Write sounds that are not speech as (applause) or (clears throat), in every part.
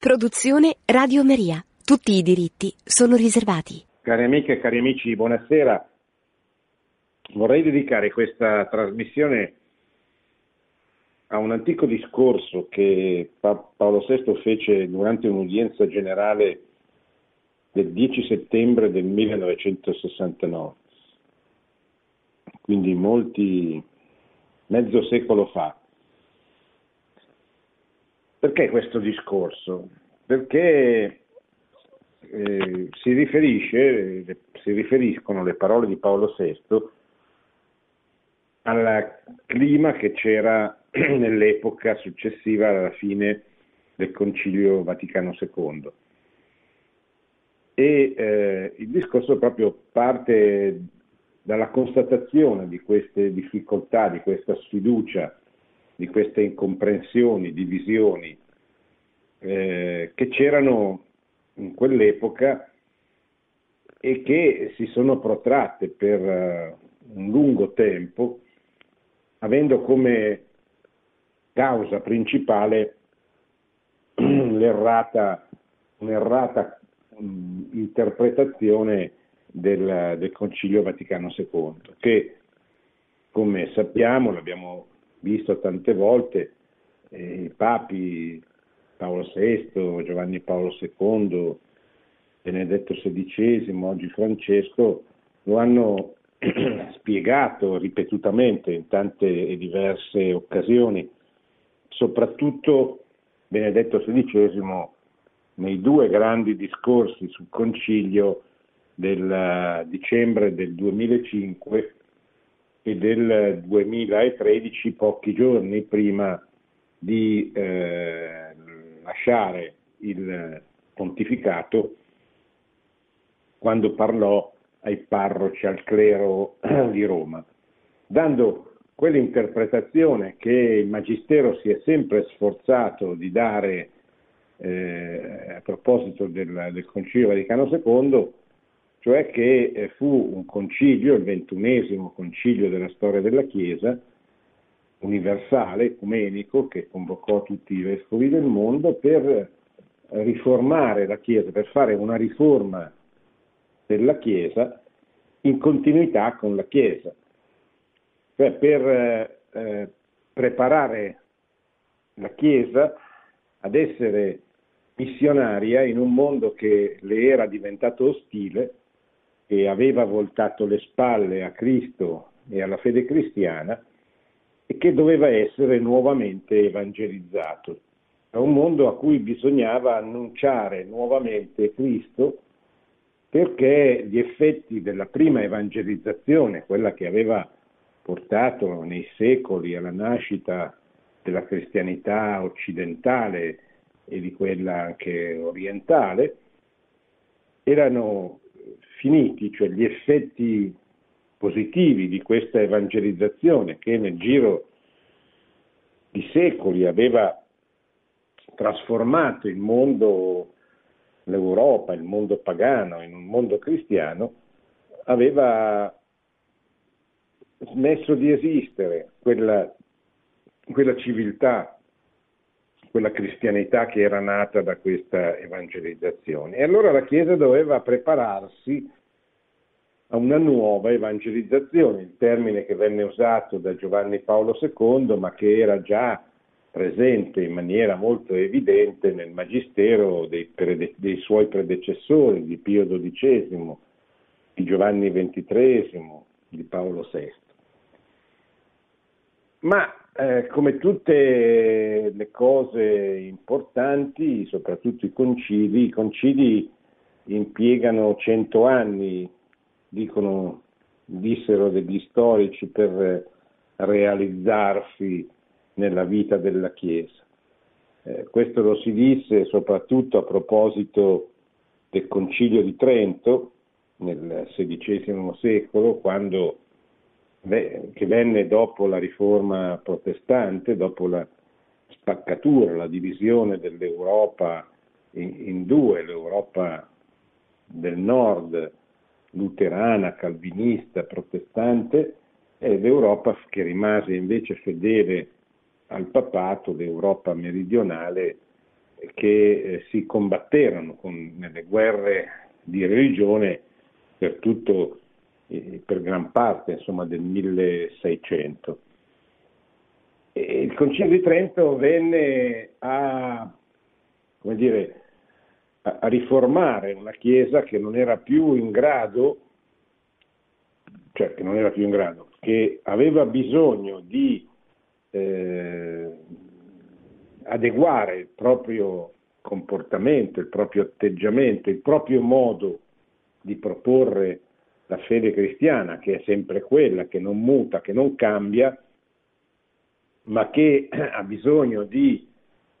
Produzione Radio Maria. Tutti i diritti sono riservati. Cari amiche e cari amici, buonasera. Vorrei dedicare questa trasmissione a un antico discorso che Paolo VI fece durante un'udienza generale del 10 settembre del 1969, quindi molti, mezzo secolo fa. Perché questo discorso? Perché eh, si, riferisce, si riferiscono le parole di Paolo VI al clima che c'era (clears throat) nell'epoca successiva alla fine del Concilio Vaticano II. E eh, il discorso proprio parte dalla constatazione di queste difficoltà, di questa sfiducia di queste incomprensioni, divisioni eh, che c'erano in quell'epoca e che si sono protratte per uh, un lungo tempo, avendo come causa principale (clears throat) l'errata, un'errata um, interpretazione del, del Concilio Vaticano II, che come sappiamo, l'abbiamo visto tante volte eh, i papi Paolo VI, Giovanni Paolo II, Benedetto XVI, oggi Francesco, lo hanno (clears throat) spiegato ripetutamente in tante e diverse occasioni, soprattutto Benedetto XVI nei due grandi discorsi sul concilio del dicembre del 2005 e del 2013, pochi giorni prima di eh, lasciare il pontificato, quando parlò ai parroci, al clero (clears throat) di Roma, dando quell'interpretazione che il Magistero si è sempre sforzato di dare eh, a proposito del, del Concilio Vaticano II, cioè che eh, fu un concilio, il ventunesimo concilio della storia della Chiesa, universale, ecumenico, che convocò tutti i vescovi del mondo per riformare la Chiesa, per fare una riforma della Chiesa in continuità con la Chiesa, cioè per eh, preparare la Chiesa ad essere missionaria in un mondo che le era diventato ostile che aveva voltato le spalle a Cristo e alla fede cristiana e che doveva essere nuovamente evangelizzato. È un mondo a cui bisognava annunciare nuovamente Cristo perché gli effetti della prima evangelizzazione, quella che aveva portato nei secoli alla nascita della cristianità occidentale e di quella anche orientale, erano finiti, cioè gli effetti positivi di questa evangelizzazione che nel giro di secoli aveva trasformato il mondo, l'Europa, il mondo pagano in un mondo cristiano, aveva smesso di esistere quella, quella civiltà, quella cristianità che era nata da questa evangelizzazione. E allora la Chiesa doveva prepararsi a una nuova evangelizzazione, il termine che venne usato da Giovanni Paolo II, ma che era già presente in maniera molto evidente nel magistero dei, dei suoi predecessori, di Pio XII, di Giovanni XXIII, di Paolo VI. Ma eh, come tutte le cose importanti, soprattutto i concili, i concili impiegano cento anni, dicono, dissero degli storici, per realizzarsi nella vita della Chiesa. Eh, questo lo si disse soprattutto a proposito del Concilio di Trento nel XVI secolo, quando che venne dopo la riforma protestante, dopo la spaccatura, la divisione dell'Europa in, in due, l'Europa del nord luterana, calvinista, protestante e l'Europa che rimase invece fedele al papato, l'Europa meridionale che eh, si combatterono con, nelle guerre di religione per tutto, eh, per gran parte insomma, del 1600. E il Concilio di Trento venne a, dire, a, a riformare una Chiesa che non era più in grado, cioè che non era più in grado, che aveva bisogno di eh, adeguare il proprio comportamento, il proprio atteggiamento, il proprio modo di proporre la fede cristiana, che è sempre quella, che non muta, che non cambia, ma che (clears throat) ha bisogno di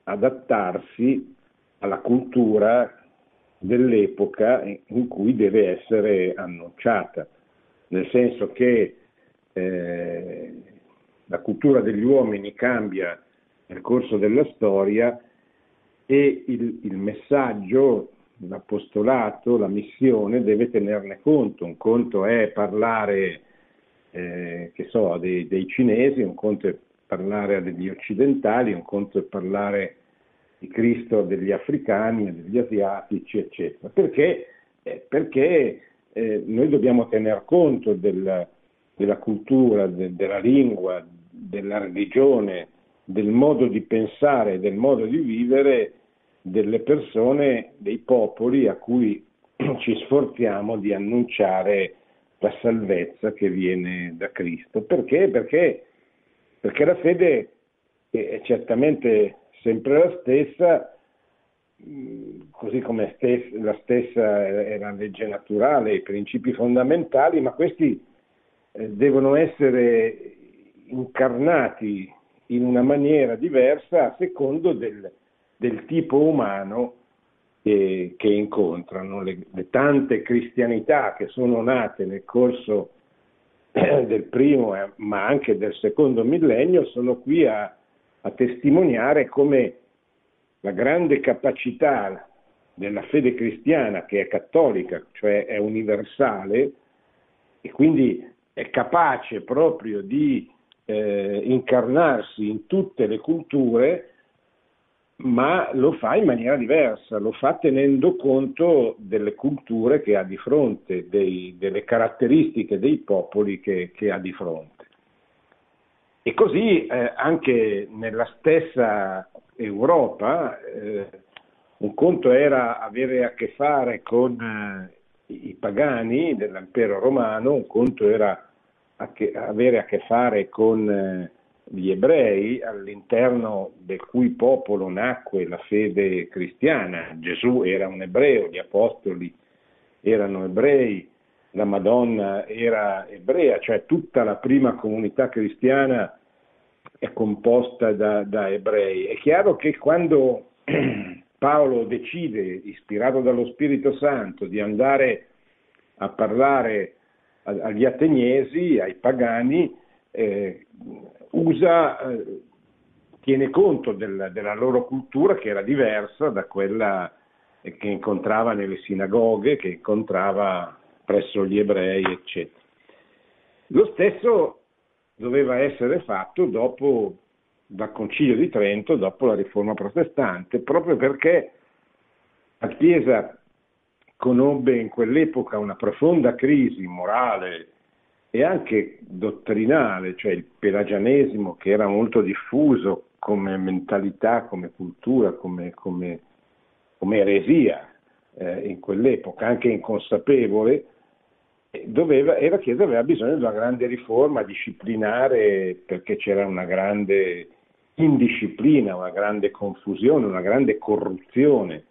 adattarsi alla cultura dell'epoca in cui deve essere annunciata, nel senso che eh, la cultura degli uomini cambia nel corso della storia e il, il messaggio, l'apostolato, la missione deve tenerne conto. Un conto è parlare, eh, che so, dei, dei, cinesi, un conto è parlare degli occidentali, un conto è parlare di Cristo degli africani, degli asiatici, eccetera. Perché? Eh, perché eh, noi dobbiamo tener conto del, della cultura, de, della lingua, della religione, del modo di pensare, del modo di vivere delle persone, dei popoli a cui (clears throat) ci sforziamo di annunciare la salvezza che viene da Cristo. Perché? Perché, perché la fede è certamente sempre la stessa, così come la stessa è la legge naturale, i principi fondamentali, ma questi eh, devono essere incarnati in una maniera diversa a secondo del, del tipo umano che, che incontrano. Le, le, tante cristianità che sono nate nel corso del primo eh, ma anche del secondo millennio sono qui a, a testimoniare come la grande capacità della fede cristiana che è cattolica, cioè è universale e quindi è capace proprio di eh, incarnarsi in tutte le culture, ma lo fa in maniera diversa, lo fa tenendo conto delle culture che ha di fronte, dei, delle caratteristiche dei popoli che, che, ha di fronte. E così eh, anche nella stessa Europa, eh, un conto era avere a che fare con eh, i pagani dell'impero romano, un conto era a che, avere a che fare con eh, gli ebrei all'interno del cui popolo nacque la fede cristiana. Gesù era un ebreo, gli apostoli erano ebrei, la Madonna era ebrea, cioè tutta la prima comunità cristiana è composta da, da ebrei. È chiaro che quando (clears throat) Paolo decide, ispirato dallo Spirito Santo, di andare a parlare agli ateniesi, ai pagani, eh, usa, eh, tiene conto del, della loro cultura che era diversa da quella che incontrava nelle sinagoghe, che incontrava presso gli ebrei, eccetera. Lo stesso doveva essere fatto dopo dal Concilio di Trento, dopo la Riforma protestante, proprio perché la Chiesa conobbe in quell'epoca una profonda crisi morale e anche dottrinale, cioè il pelagianesimo che era molto diffuso come mentalità, come cultura, come, come, come eresia eh, in quell'epoca, anche inconsapevole, doveva, la Chiesa aveva bisogno di una grande riforma disciplinare perché c'era una grande indisciplina, una grande confusione, una grande corruzione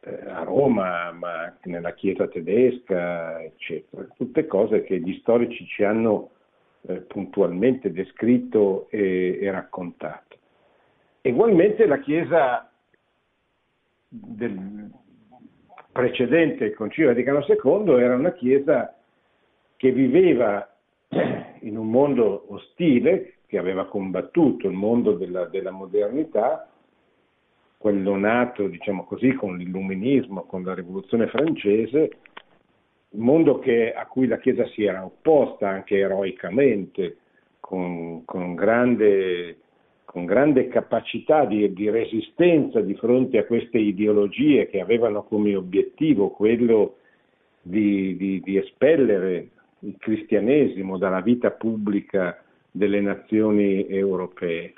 a Roma, ma anche nella Chiesa tedesca, eccetera. Tutte cose che gli storici ci hanno eh, puntualmente descritto e, e raccontato. Egualmente la Chiesa del precedente il Concilio Vaticano II era una Chiesa che viveva (clears throat) in un mondo ostile, che aveva combattuto il mondo della, della modernità, quello nato, diciamo così, con l'illuminismo, con la rivoluzione francese, un mondo che, a cui la Chiesa si era opposta anche eroicamente, con, con grande con grande capacità di, di, resistenza di fronte a queste ideologie che avevano come obiettivo quello di, di, di espellere il cristianesimo dalla vita pubblica delle nazioni europee.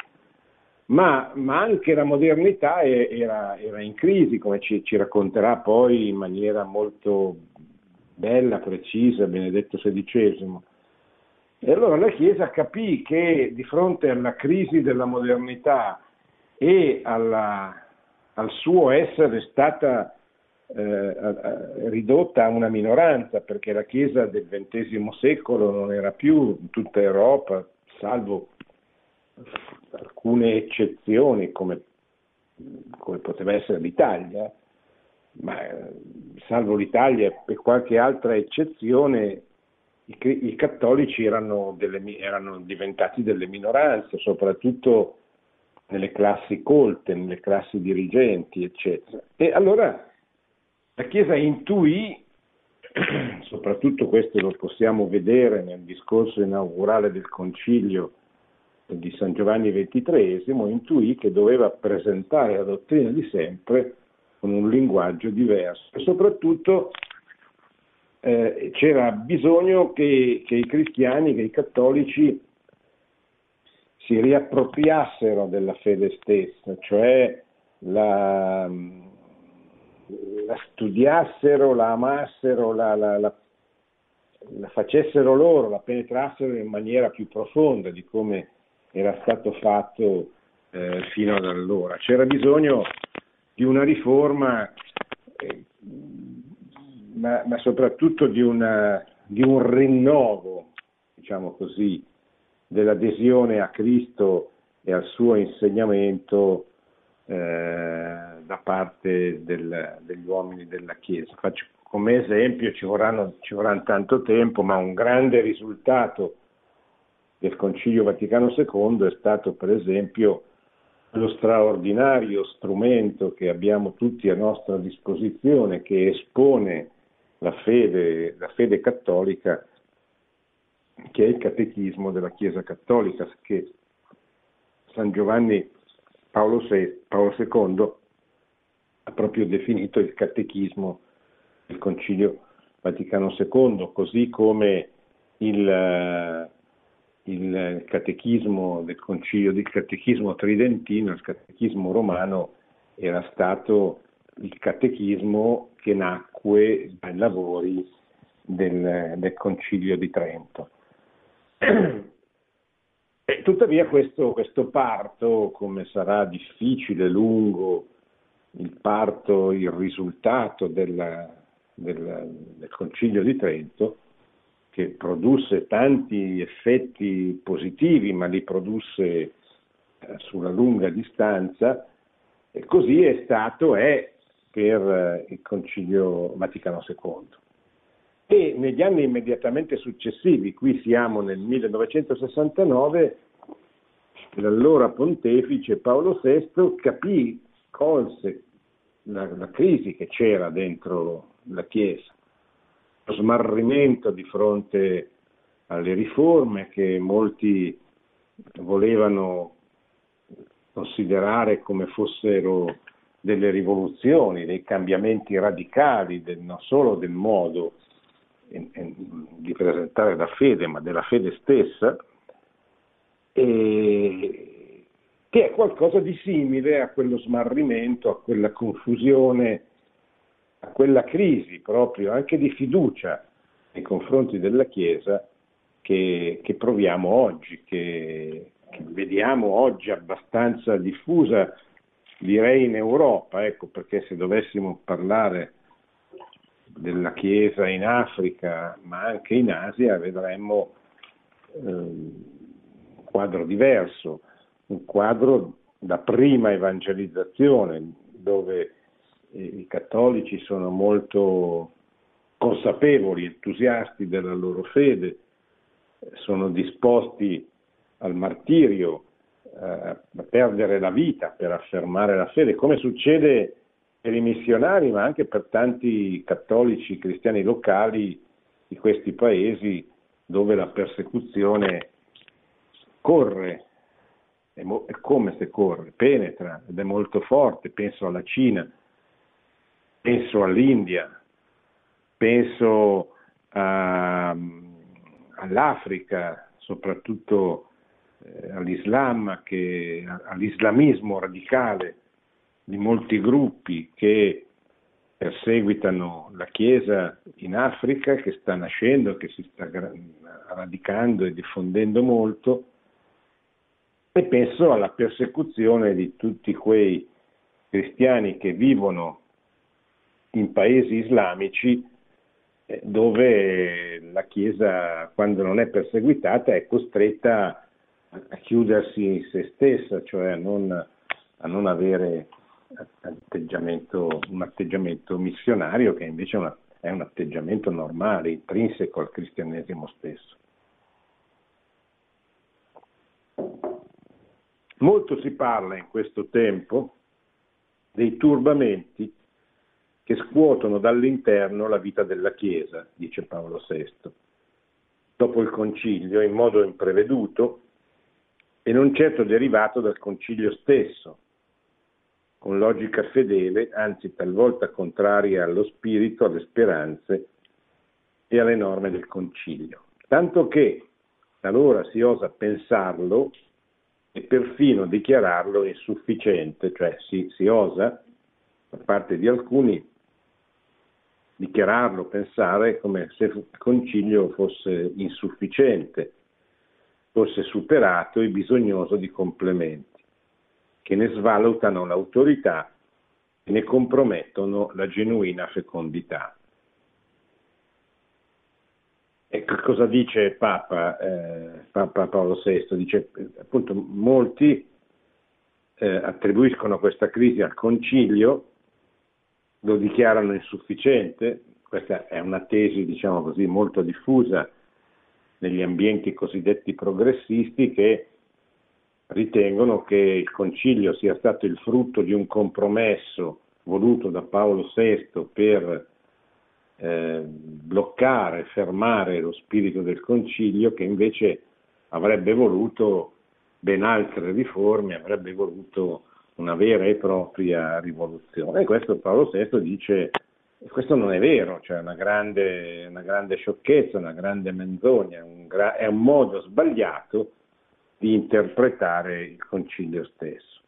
Ma, ma anche la modernità era, era in crisi, come ci, ci, racconterà poi in maniera molto bella, precisa Benedetto XVI. E allora la Chiesa capì che di fronte alla crisi della modernità e alla, al suo essere stata eh, ridotta a una minoranza, perché la Chiesa del XX secolo non era più in tutta Europa, salvo alcune eccezioni come, come poteva essere l'Italia, ma salvo l'Italia e qualche altra eccezione, i, i cattolici erano, delle, erano, diventati delle minoranze, soprattutto nelle classi colte, nelle classi dirigenti, eccetera. E allora la Chiesa intuì, (clears throat) soprattutto questo lo possiamo vedere nel discorso inaugurale del concilio di San Giovanni XXIII, intuì che doveva presentare la dottrina di sempre con un linguaggio diverso. E soprattutto eh, c'era bisogno che, che, i cristiani, che i cattolici si riappropriassero della fede stessa, cioè la, la studiassero, la amassero, la, la, la, la facessero loro, la penetrassero in maniera più profonda di come era stato fatto eh, fino ad allora. C'era bisogno di una riforma eh, ma, ma soprattutto di, una, di, un rinnovo, diciamo così, dell'adesione a Cristo e al suo insegnamento eh, da parte del, degli uomini della Chiesa. Faccio come esempio, ci, vorranno, ci vorrà tanto tempo, ma un grande risultato del Concilio Vaticano II è stato per esempio lo straordinario strumento che abbiamo tutti a nostra disposizione, che espone la fede, la fede cattolica che è il catechismo della Chiesa cattolica, che San Giovanni Paolo, VI, Paolo II ha proprio definito il catechismo del Concilio Vaticano II, così come il, il catechismo del Concilio, il catechismo tridentino, il catechismo romano era stato il catechismo che nacque dai lavori del, del Concilio di Trento. E tuttavia questo, questo, parto, come sarà difficile, lungo, il parto, il risultato della, del, del Concilio di Trento, che produsse tanti effetti positivi, ma li produsse eh, sulla lunga distanza, e così è stato, è per eh, il Concilio Vaticano II. E negli anni immediatamente successivi, qui siamo nel 1969, l'allora pontefice Paolo VI capì, colse la, la crisi che c'era dentro la Chiesa, smarrimento di fronte alle riforme che molti volevano considerare come fossero delle rivoluzioni, dei cambiamenti radicali, del, non solo del modo in, in, di presentare la fede, ma della fede stessa, e, che è qualcosa di simile a quello smarrimento, a quella confusione, a quella crisi proprio anche di fiducia nei confronti della Chiesa che, che proviamo oggi, che, che vediamo oggi abbastanza diffusa direi in Europa, ecco, perché se dovessimo parlare della Chiesa in Africa, ma anche in Asia, vedremmo eh, un quadro diverso, un quadro da prima evangelizzazione, dove i cattolici sono molto consapevoli, entusiasti della loro fede, sono disposti al martirio, eh, perdere la vita per affermare la fede, come succede per i missionari, ma anche per tanti cattolici cristiani locali di questi paesi dove la persecuzione corre è come se corre, penetra ed è molto forte, penso alla Cina, penso all'India, penso a, all'Africa, soprattutto eh, all'Islam, che, all'islamismo radicale di molti gruppi che perseguitano la Chiesa in Africa, che sta nascendo, che si sta radicando e diffondendo molto, e penso alla persecuzione di tutti quei cristiani che vivono in paesi islamici eh, dove la Chiesa, quando non è perseguitata, è costretta a chiudersi in se stessa, cioè a non, a non avere atteggiamento, un atteggiamento missionario che invece è, una, è un atteggiamento normale, intrinseco al cristianesimo stesso. Molto si parla in questo tempo dei turbamenti che scuotono dall'interno la vita della Chiesa, dice Paolo VI. Dopo il concilio, in modo impreveduto e non certo derivato dal concilio stesso, con logica fedele, anzi talvolta contraria allo spirito, alle speranze e alle norme del concilio. Tanto che talora si osa pensarlo e perfino dichiararlo insufficiente, cioè si, si osa da parte di alcuni dichiararlo, pensare come se il concilio fosse insufficiente, fosse superato e bisognoso di complementi che ne svalutano l'autorità e ne compromettono la genuina fecondità. E cosa dice Papa, eh, Papa Paolo VI? Dice appunto molti eh, attribuiscono questa crisi al concilio, lo dichiarano insufficiente, questa è una tesi diciamo così molto diffusa negli ambienti cosiddetti progressisti che ritengono che il concilio sia stato il frutto di un compromesso voluto da Paolo VI per eh, bloccare, fermare lo spirito del concilio che invece avrebbe voluto ben altre riforme, avrebbe voluto una vera e propria rivoluzione. E questo Paolo VI dice, questo non è vero, cioè una grande, una grande sciocchezza, una grande menzogna, un gra- è un modo sbagliato di interpretare il concilio stesso.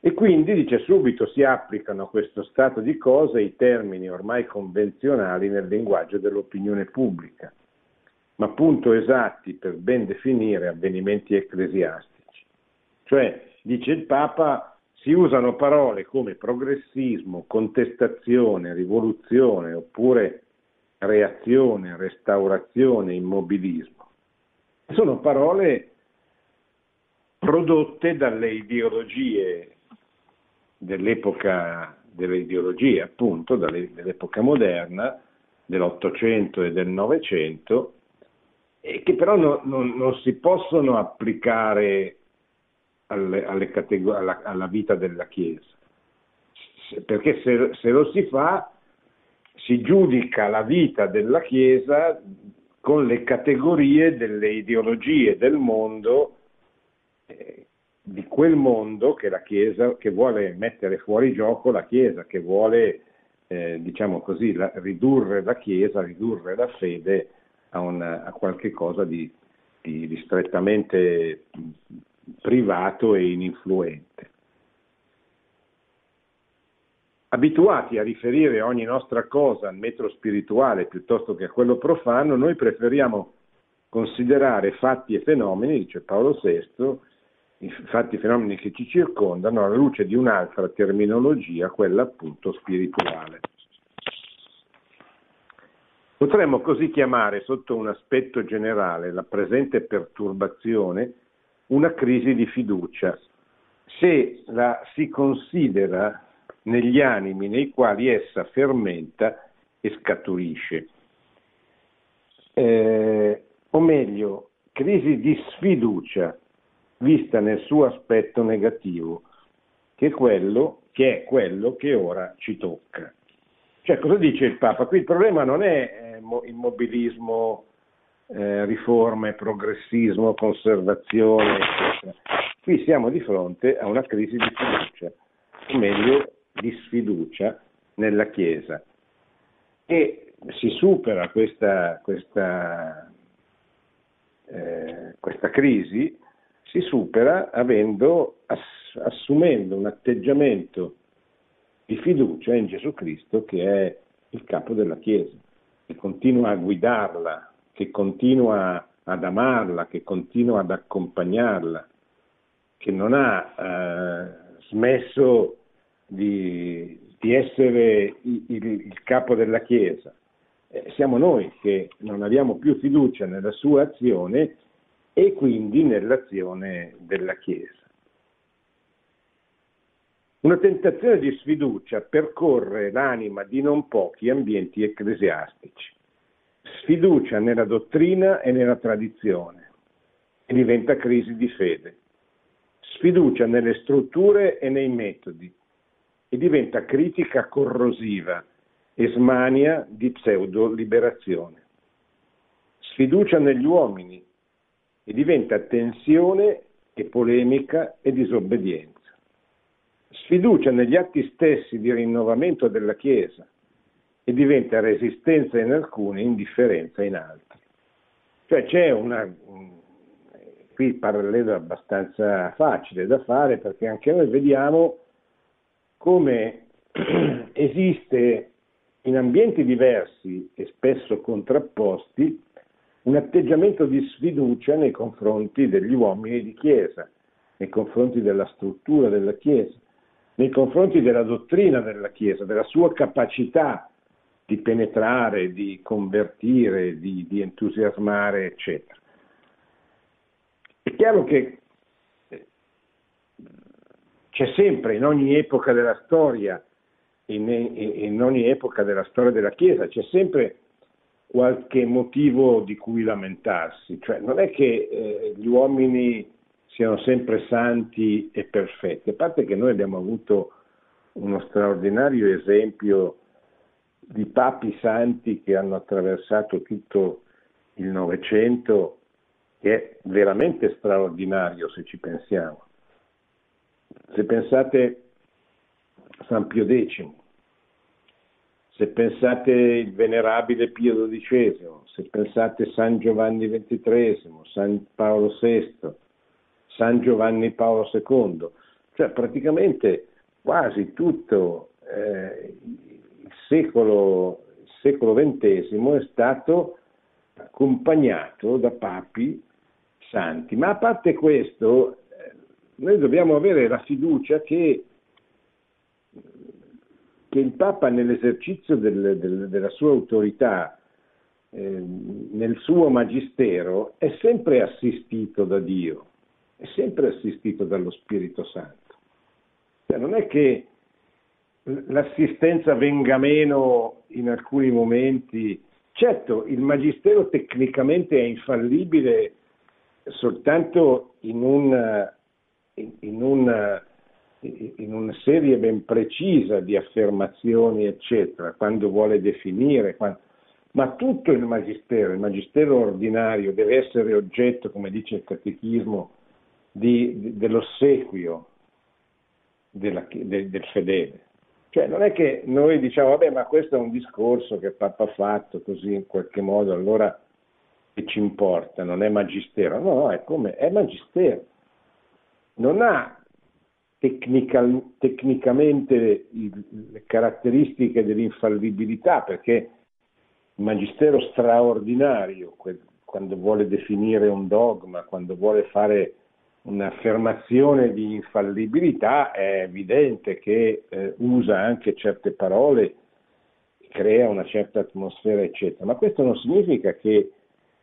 E quindi, dice subito, si applicano a questo stato di cose i termini ormai convenzionali nel linguaggio dell'opinione pubblica, ma appunto esatti per ben definire avvenimenti ecclesiastici. Cioè, dice il Papa, si usano parole come progressismo, contestazione, rivoluzione oppure reazione, restaurazione, immobilismo. Sono parole prodotte dalle ideologie dell'epoca delle ideologie, appunto, dell'epoca moderna, dell'Ottocento e del Novecento, e che però no, non, non, si possono applicare alle, alle categor- alla, alla, vita della Chiesa, perché se, se lo si fa si giudica la vita della Chiesa con le categorie delle ideologie del mondo eh, di quel mondo che la Chiesa, che vuole mettere fuori gioco la Chiesa, che vuole, eh, diciamo così, la, ridurre la Chiesa, ridurre la fede a, una, a qualche cosa di, di, di strettamente privato e ininfluente. Abituati a riferire ogni nostra cosa al metro spirituale piuttosto che a quello profano, noi preferiamo considerare fatti e fenomeni, dice Paolo VI, i fenomeni che ci circondano alla luce di un'altra terminologia, quella appunto spirituale. Potremmo così chiamare sotto un aspetto generale la presente perturbazione una crisi di fiducia, se la si considera negli animi nei quali essa fermenta e scaturisce. Eh, o meglio, crisi di sfiducia vista nel suo aspetto negativo, che è quello che, è quello che ora ci tocca. Cioè, cosa dice il Papa? Qui il problema non è eh, immobilismo, eh, riforme, progressismo, conservazione, eccetera. Qui siamo di fronte a una crisi di fiducia, o meglio di sfiducia nella Chiesa. E si supera questa, questa, eh, questa crisi, si supera avendo, ass- assumendo un atteggiamento di fiducia in Gesù Cristo che è il capo della Chiesa, che continua a guidarla, che continua ad amarla, che continua ad accompagnarla, che non ha eh, smesso di, di essere il, il, capo della Chiesa. Eh, siamo noi che non abbiamo più fiducia nella sua azione e quindi nell'azione della Chiesa. Una tentazione di sfiducia percorre l'anima di non pochi ambienti ecclesiastici. Sfiducia nella dottrina e nella tradizione. E diventa crisi di fede. Sfiducia nelle strutture e nei metodi. E diventa critica corrosiva e smania di pseudo-liberazione. Sfiducia negli uomini. E diventa tensione e polemica e disobbedienza. Sfiducia negli atti stessi di rinnovamento della Chiesa e diventa resistenza in alcuni, indifferenza in altri. Cioè c'è una, qui il parallelo è abbastanza facile da fare perché anche noi vediamo come (clears throat) esiste in ambienti diversi e spesso contrapposti un atteggiamento di sfiducia nei confronti degli uomini di Chiesa, nei confronti della struttura della Chiesa nei confronti della dottrina della Chiesa, della sua capacità di penetrare, di convertire, di, di entusiasmare, eccetera. È chiaro che eh, c'è sempre in ogni epoca della storia, in, in, ogni epoca della storia della Chiesa, c'è sempre qualche motivo di cui lamentarsi, cioè non è che eh, gli uomini siano sempre santi e perfetti, a parte che noi abbiamo avuto uno straordinario esempio di papi santi che hanno attraversato tutto il Novecento, che è veramente straordinario se ci pensiamo. Se pensate a San Pio X, se pensate il venerabile Pio XII, se pensate a San Giovanni XXIII, San Paolo VI, San Giovanni Paolo II, cioè praticamente quasi tutto eh, secolo, secolo XX è stato accompagnato da papi santi. Ma a parte questo, eh, noi dobbiamo avere la fiducia che, che il Papa nell'esercizio del, del, della sua autorità, eh, nel suo magistero, è sempre assistito da Dio è sempre assistito dallo Spirito Santo. Cioè, non è che l'assistenza venga meno in alcuni momenti. Certo, il Magistero tecnicamente è infallibile soltanto in, un, in, un, in una serie ben precisa di affermazioni, eccetera, quando vuole definire, quando... ma tutto il Magistero, il Magistero ordinario deve essere oggetto, come dice il Catechismo, di, di, dell'ossequio della, de, del fedele. Cioè non è che noi diciamo, vabbè, ma questo è un discorso che Papa ha fatto così in qualche modo, allora che ci importa, non è magistero. No, no, è come, è magistero. Non ha tecnical, tecnicamente le caratteristiche dell'infallibilità, perché il magistero straordinario, quando vuole definire un dogma, quando vuole fare un'affermazione di infallibilità è evidente che eh, usa anche certe parole, crea una certa atmosfera, eccetera. Ma questo non significa che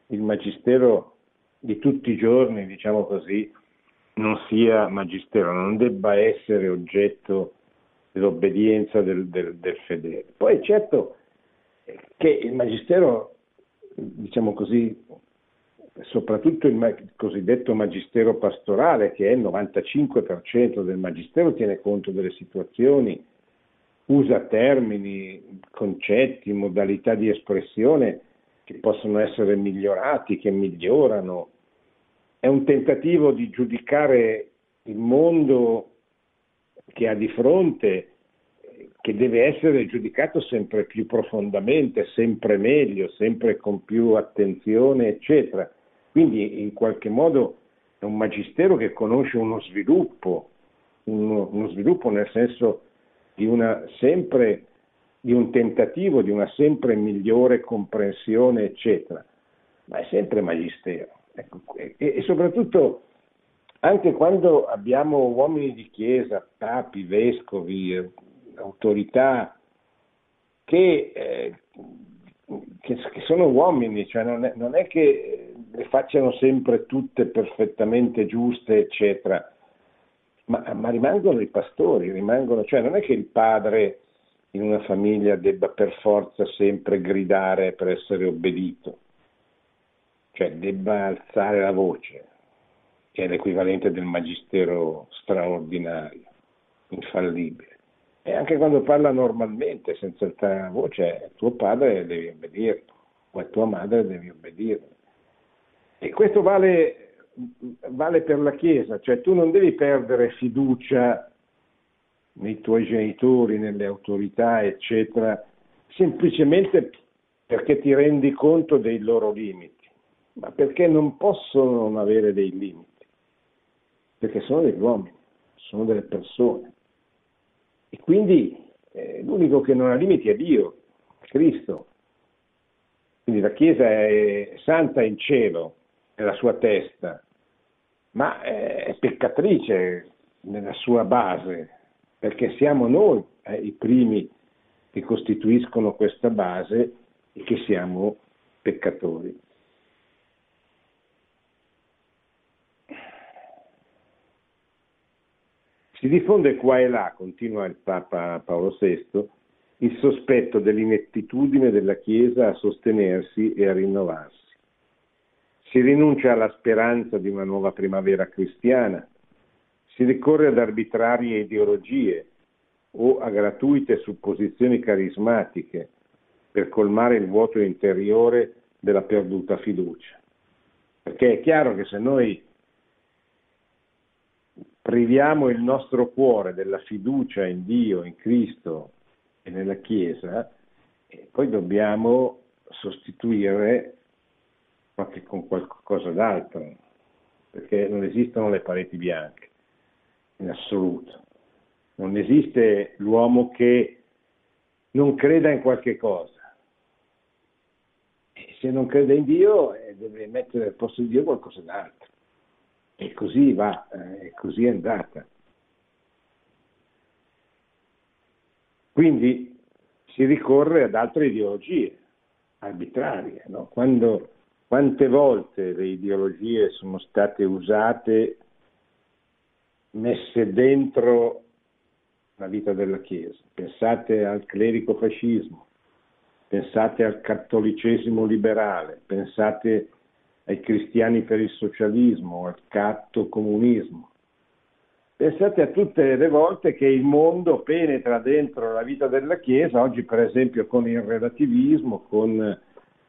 il magistero di tutti i giorni, diciamo così, non sia magistero, non debba essere oggetto dell'obbedienza del, del, del fedele. Poi certo che il magistero, diciamo così, soprattutto il cosiddetto magistero pastorale, che è il 95% del magistero, tiene conto delle situazioni, usa termini, concetti, modalità di espressione che possono essere migliorati, che migliorano. È un tentativo di giudicare il mondo che ha di fronte, che deve essere giudicato sempre più profondamente, sempre meglio, sempre con più attenzione, eccetera. Quindi in qualche modo è un magistero che conosce uno sviluppo, uno, uno sviluppo nel senso di, sempre, di un tentativo di una sempre migliore comprensione, eccetera, ma è sempre magistero. Ecco, e, e soprattutto anche quando abbiamo uomini di chiesa, papi, vescovi, eh, autorità che, eh, che, che sono uomini, cioè non, è, non è che le facciano sempre tutte perfettamente giuste, eccetera, ma, ma, rimangono i pastori, rimangono, cioè non è che il padre in una famiglia debba per forza sempre gridare per essere obbedito, cioè debba alzare la voce, che è l'equivalente del magistero straordinario, infallibile. E anche quando parla normalmente, senza alzare la voce, tuo padre devi obbedirlo, o è tua madre devi obbedirlo. E questo vale, vale per la Chiesa, cioè tu non devi perdere fiducia nei tuoi genitori, nelle autorità, eccetera, semplicemente perché ti rendi conto dei loro limiti, ma perché non possono non avere dei limiti perché sono degli uomini, sono delle persone. E quindi eh, l'unico che non ha limiti è Dio, Cristo. Quindi la Chiesa è santa in cielo, è la sua testa, ma è peccatrice nella sua base, perché siamo noi eh, i primi che costituiscono questa base e che siamo peccatori. Si diffonde qua e là, continua il Papa Paolo VI, il sospetto dell'inettitudine della Chiesa a sostenersi e a rinnovarsi. Si rinuncia alla speranza di una nuova primavera cristiana, si ricorre ad arbitrarie ideologie o a gratuite supposizioni carismatiche per colmare il vuoto interiore della perduta fiducia. Perché è chiaro che se noi priviamo il nostro cuore della fiducia in Dio, in Cristo e nella Chiesa, e poi dobbiamo sostituire qualche, con qualcosa d'altro, perché non esistono le pareti bianche, in assoluto. Non esiste l'uomo che non creda in qualche cosa. E se non crede in Dio, eh, deve mettere al posto di Dio qualcosa d'altro. E così va, eh, così è andata. Quindi si ricorre ad altre ideologie arbitrarie. No? Quando, quante volte le ideologie sono state usate, messe dentro la vita della Chiesa? Pensate al clericofascismo, pensate al cattolicesimo liberale, pensate ai cristiani per il socialismo, al catto comunismo. Pensate a tutte le volte che il mondo penetra dentro la vita della Chiesa, oggi per esempio con il relativismo, con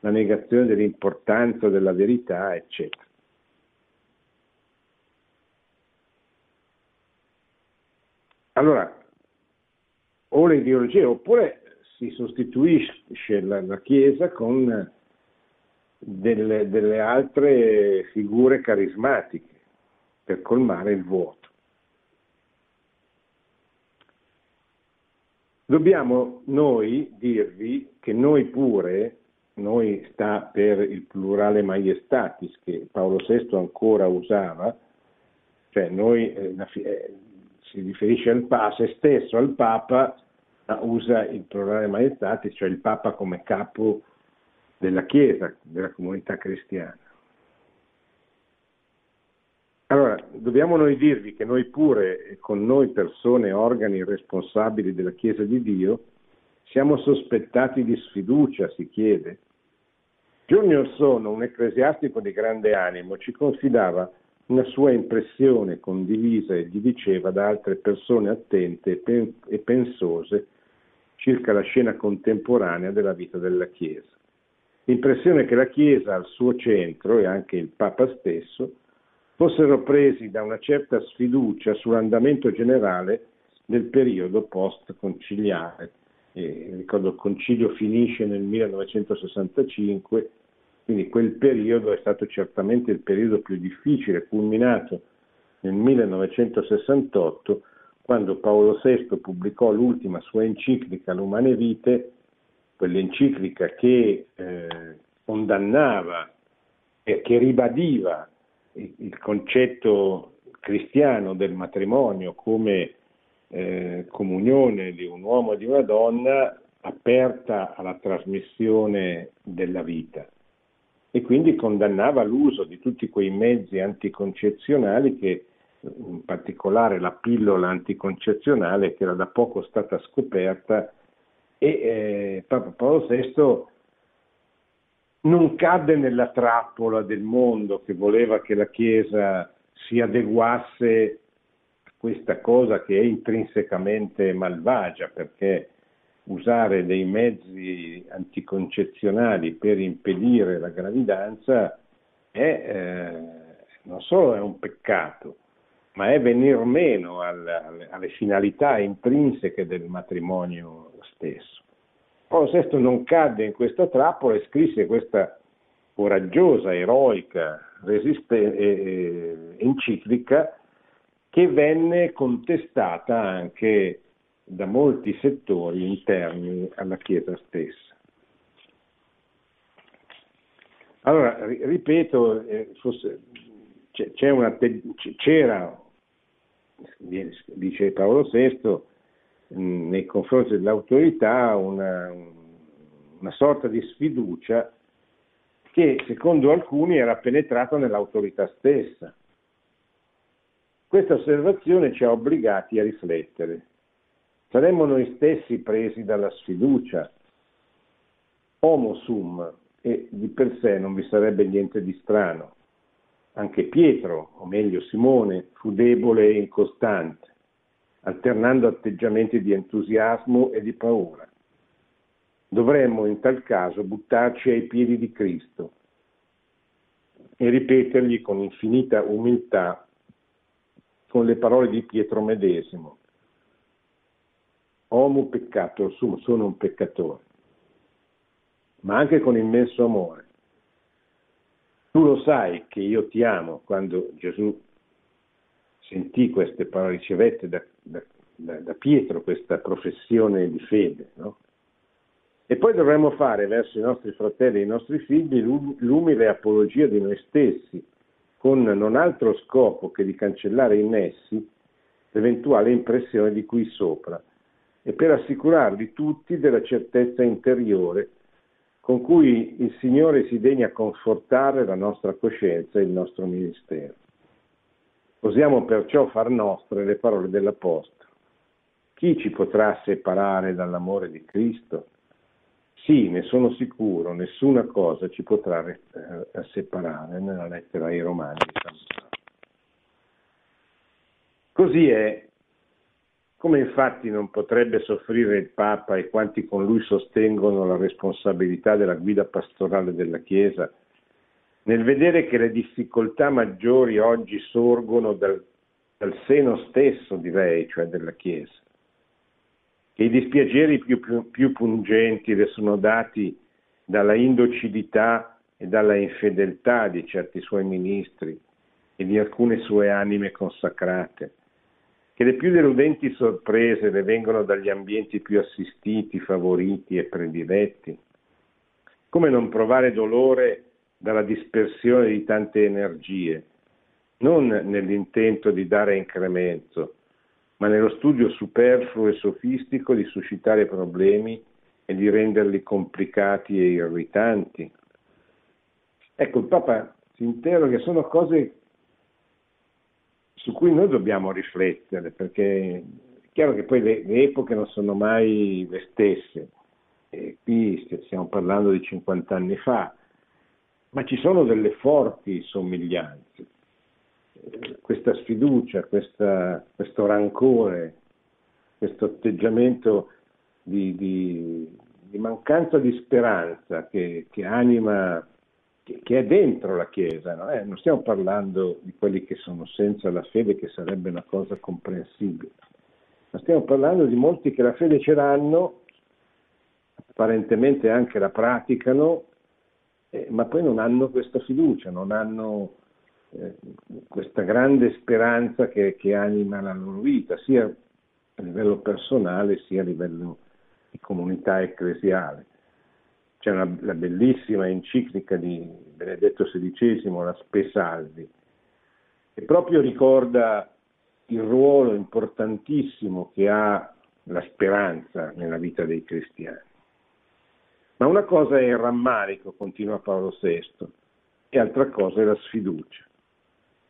la negazione dell'importanza della verità, eccetera. Allora, o le ideologie, oppure si sostituisce la, la Chiesa con delle, delle altre figure carismatiche per colmare il vuoto. Dobbiamo noi dirvi che noi pure, noi sta per il plurale maiestatis che Paolo VI ancora usava, cioè noi eh, eh, si riferisce al Papa, se stesso al Papa, ma usa il plurale maiestatis, cioè il Papa come capo della Chiesa, della comunità cristiana. Allora, dobbiamo noi dirvi che noi pure, con noi persone, organi responsabili della Chiesa di Dio, siamo sospettati di sfiducia, si chiede. Giorni or sono, un ecclesiastico di grande animo ci confidava una sua impressione condivisa e gli diceva da altre persone attente e pensose circa la scena contemporanea della vita della Chiesa. L'impressione che la Chiesa al suo centro e anche il Papa stesso fossero presi da una certa sfiducia sull'andamento generale del periodo post-conciliare. Eh, ricordo il concilio finisce nel 1965, quindi quel periodo è stato certamente il periodo più difficile, culminato nel 1968, quando Paolo VI pubblicò l'ultima sua enciclica L'Umane Vite, quell'enciclica che eh, condannava e che ribadiva il, il concetto cristiano del matrimonio come eh, comunione di un uomo e di una donna aperta alla trasmissione della vita. E quindi condannava l'uso di tutti quei mezzi anticoncezionali che in particolare la pillola anticoncezionale che era da poco stata scoperta e eh, Papa Paolo VI non cadde nella trappola del mondo che voleva che la Chiesa si adeguasse questa cosa che è intrinsecamente malvagia, perché usare dei mezzi anticoncezionali per impedire la gravidanza è, eh, non solo è un peccato, ma è venir meno alle, alle, alle finalità intrinseche del matrimonio stesso. Paolo VI non cadde in questa trappola e scrisse questa coraggiosa, eroica resiste- eh, enciclica che venne contestata anche da molti settori interni alla Chiesa stessa. Allora, ripeto, eh, fosse, una, c'era, dice Paolo VI, nei confronti dell'autorità una, una sorta di sfiducia che secondo alcuni era penetrata nell'autorità stessa. Questa osservazione ci ha obbligati a riflettere. Saremmo noi stessi presi dalla sfiducia? Homo sum, e di per sé non vi sarebbe niente di strano. Anche Pietro, o meglio Simone, fu debole e incostante alternando atteggiamenti di entusiasmo e di paura. Dovremmo in tal caso buttarci ai piedi di Cristo e ripetergli con infinita umiltà, con le parole di Pietro medesimo, Homo peccato sono un peccatore, ma anche con immenso amore. Tu lo sai che io ti amo quando Gesù sentì queste parole, ricevette da, da, da Pietro questa professione di fede. No? E poi dovremmo fare verso i nostri fratelli e i nostri figli l'umile apologia di noi stessi, con non altro scopo che di cancellare in essi l'eventuale impressione di qui sopra e per assicurarli tutti della certezza interiore con cui il Signore si degna confortare la nostra coscienza e il nostro ministero. Osiamo perciò far nostre le parole dell'Apostolo. Chi ci potrà separare dall'amore di Cristo? Sì, ne sono sicuro, nessuna cosa ci potrà eh, separare nella lettera ai Romani. Così è, come infatti non potrebbe soffrire il Papa e quanti con lui sostengono la responsabilità della guida pastorale della Chiesa, nel vedere che le difficoltà maggiori oggi sorgono dal, dal seno stesso, direi, cioè della Chiesa, i dispiaceri più, più, più pungenti le sono dati dalla indocilità e dalla infedeltà di certi suoi ministri e di alcune sue anime consacrate, che le più deludenti sorprese le vengono dagli ambienti più assistiti, favoriti e prediletti. Come non provare dolore dalla dispersione di tante energie, non nell'intento di dare incremento, ma nello studio superfluo e sofistico di suscitare problemi e di renderli complicati e irritanti. Ecco, il Papa si interroga, sono cose su cui noi dobbiamo riflettere, perché è chiaro che poi le, le epoche non sono mai le stesse. E qui stiamo parlando di 50 anni fa, ma ci sono delle forti somiglianze. Questa sfiducia, questa, questo rancore, questo atteggiamento di, di, di mancanza di speranza che, che, anima che è dentro la Chiesa, no? eh, non stiamo parlando di quelli che sono senza la fede, che sarebbe una cosa comprensibile, ma stiamo parlando di molti che la fede ce l'hanno, apparentemente anche la praticano, eh, ma poi non hanno questa fiducia, non hanno eh, questa grande speranza che, che anima la loro vita, sia a livello personale sia a livello di comunità ecclesiale. C'è una, la bellissima enciclica di Benedetto XVI, la Spe Salvi, che proprio ricorda il ruolo importantissimo che ha la speranza nella vita dei cristiani. Ma una cosa è il rammarico, continua Paolo VI, e altra cosa è la sfiducia.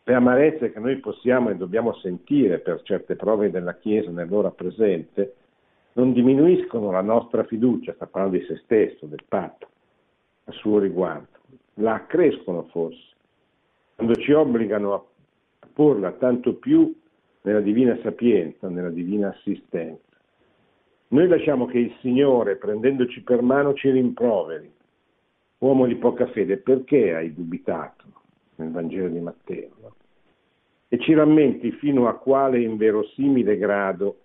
Le amarezze che noi possiamo e dobbiamo sentire per certe prove della Chiesa nell'ora presente non diminuiscono la nostra fiducia, sta parlando di se stesso, del patto, a suo riguardo, la accrescono forse, quando ci obbligano a porla tanto più nella divina sapienza, nella divina assistenza. Noi lasciamo che il Signore, prendendoci per mano, ci rimproveri. Uomo di poca fede, perché hai dubitato nel Vangelo di Matteo? E ci rammenti fino a quale inverosimile grado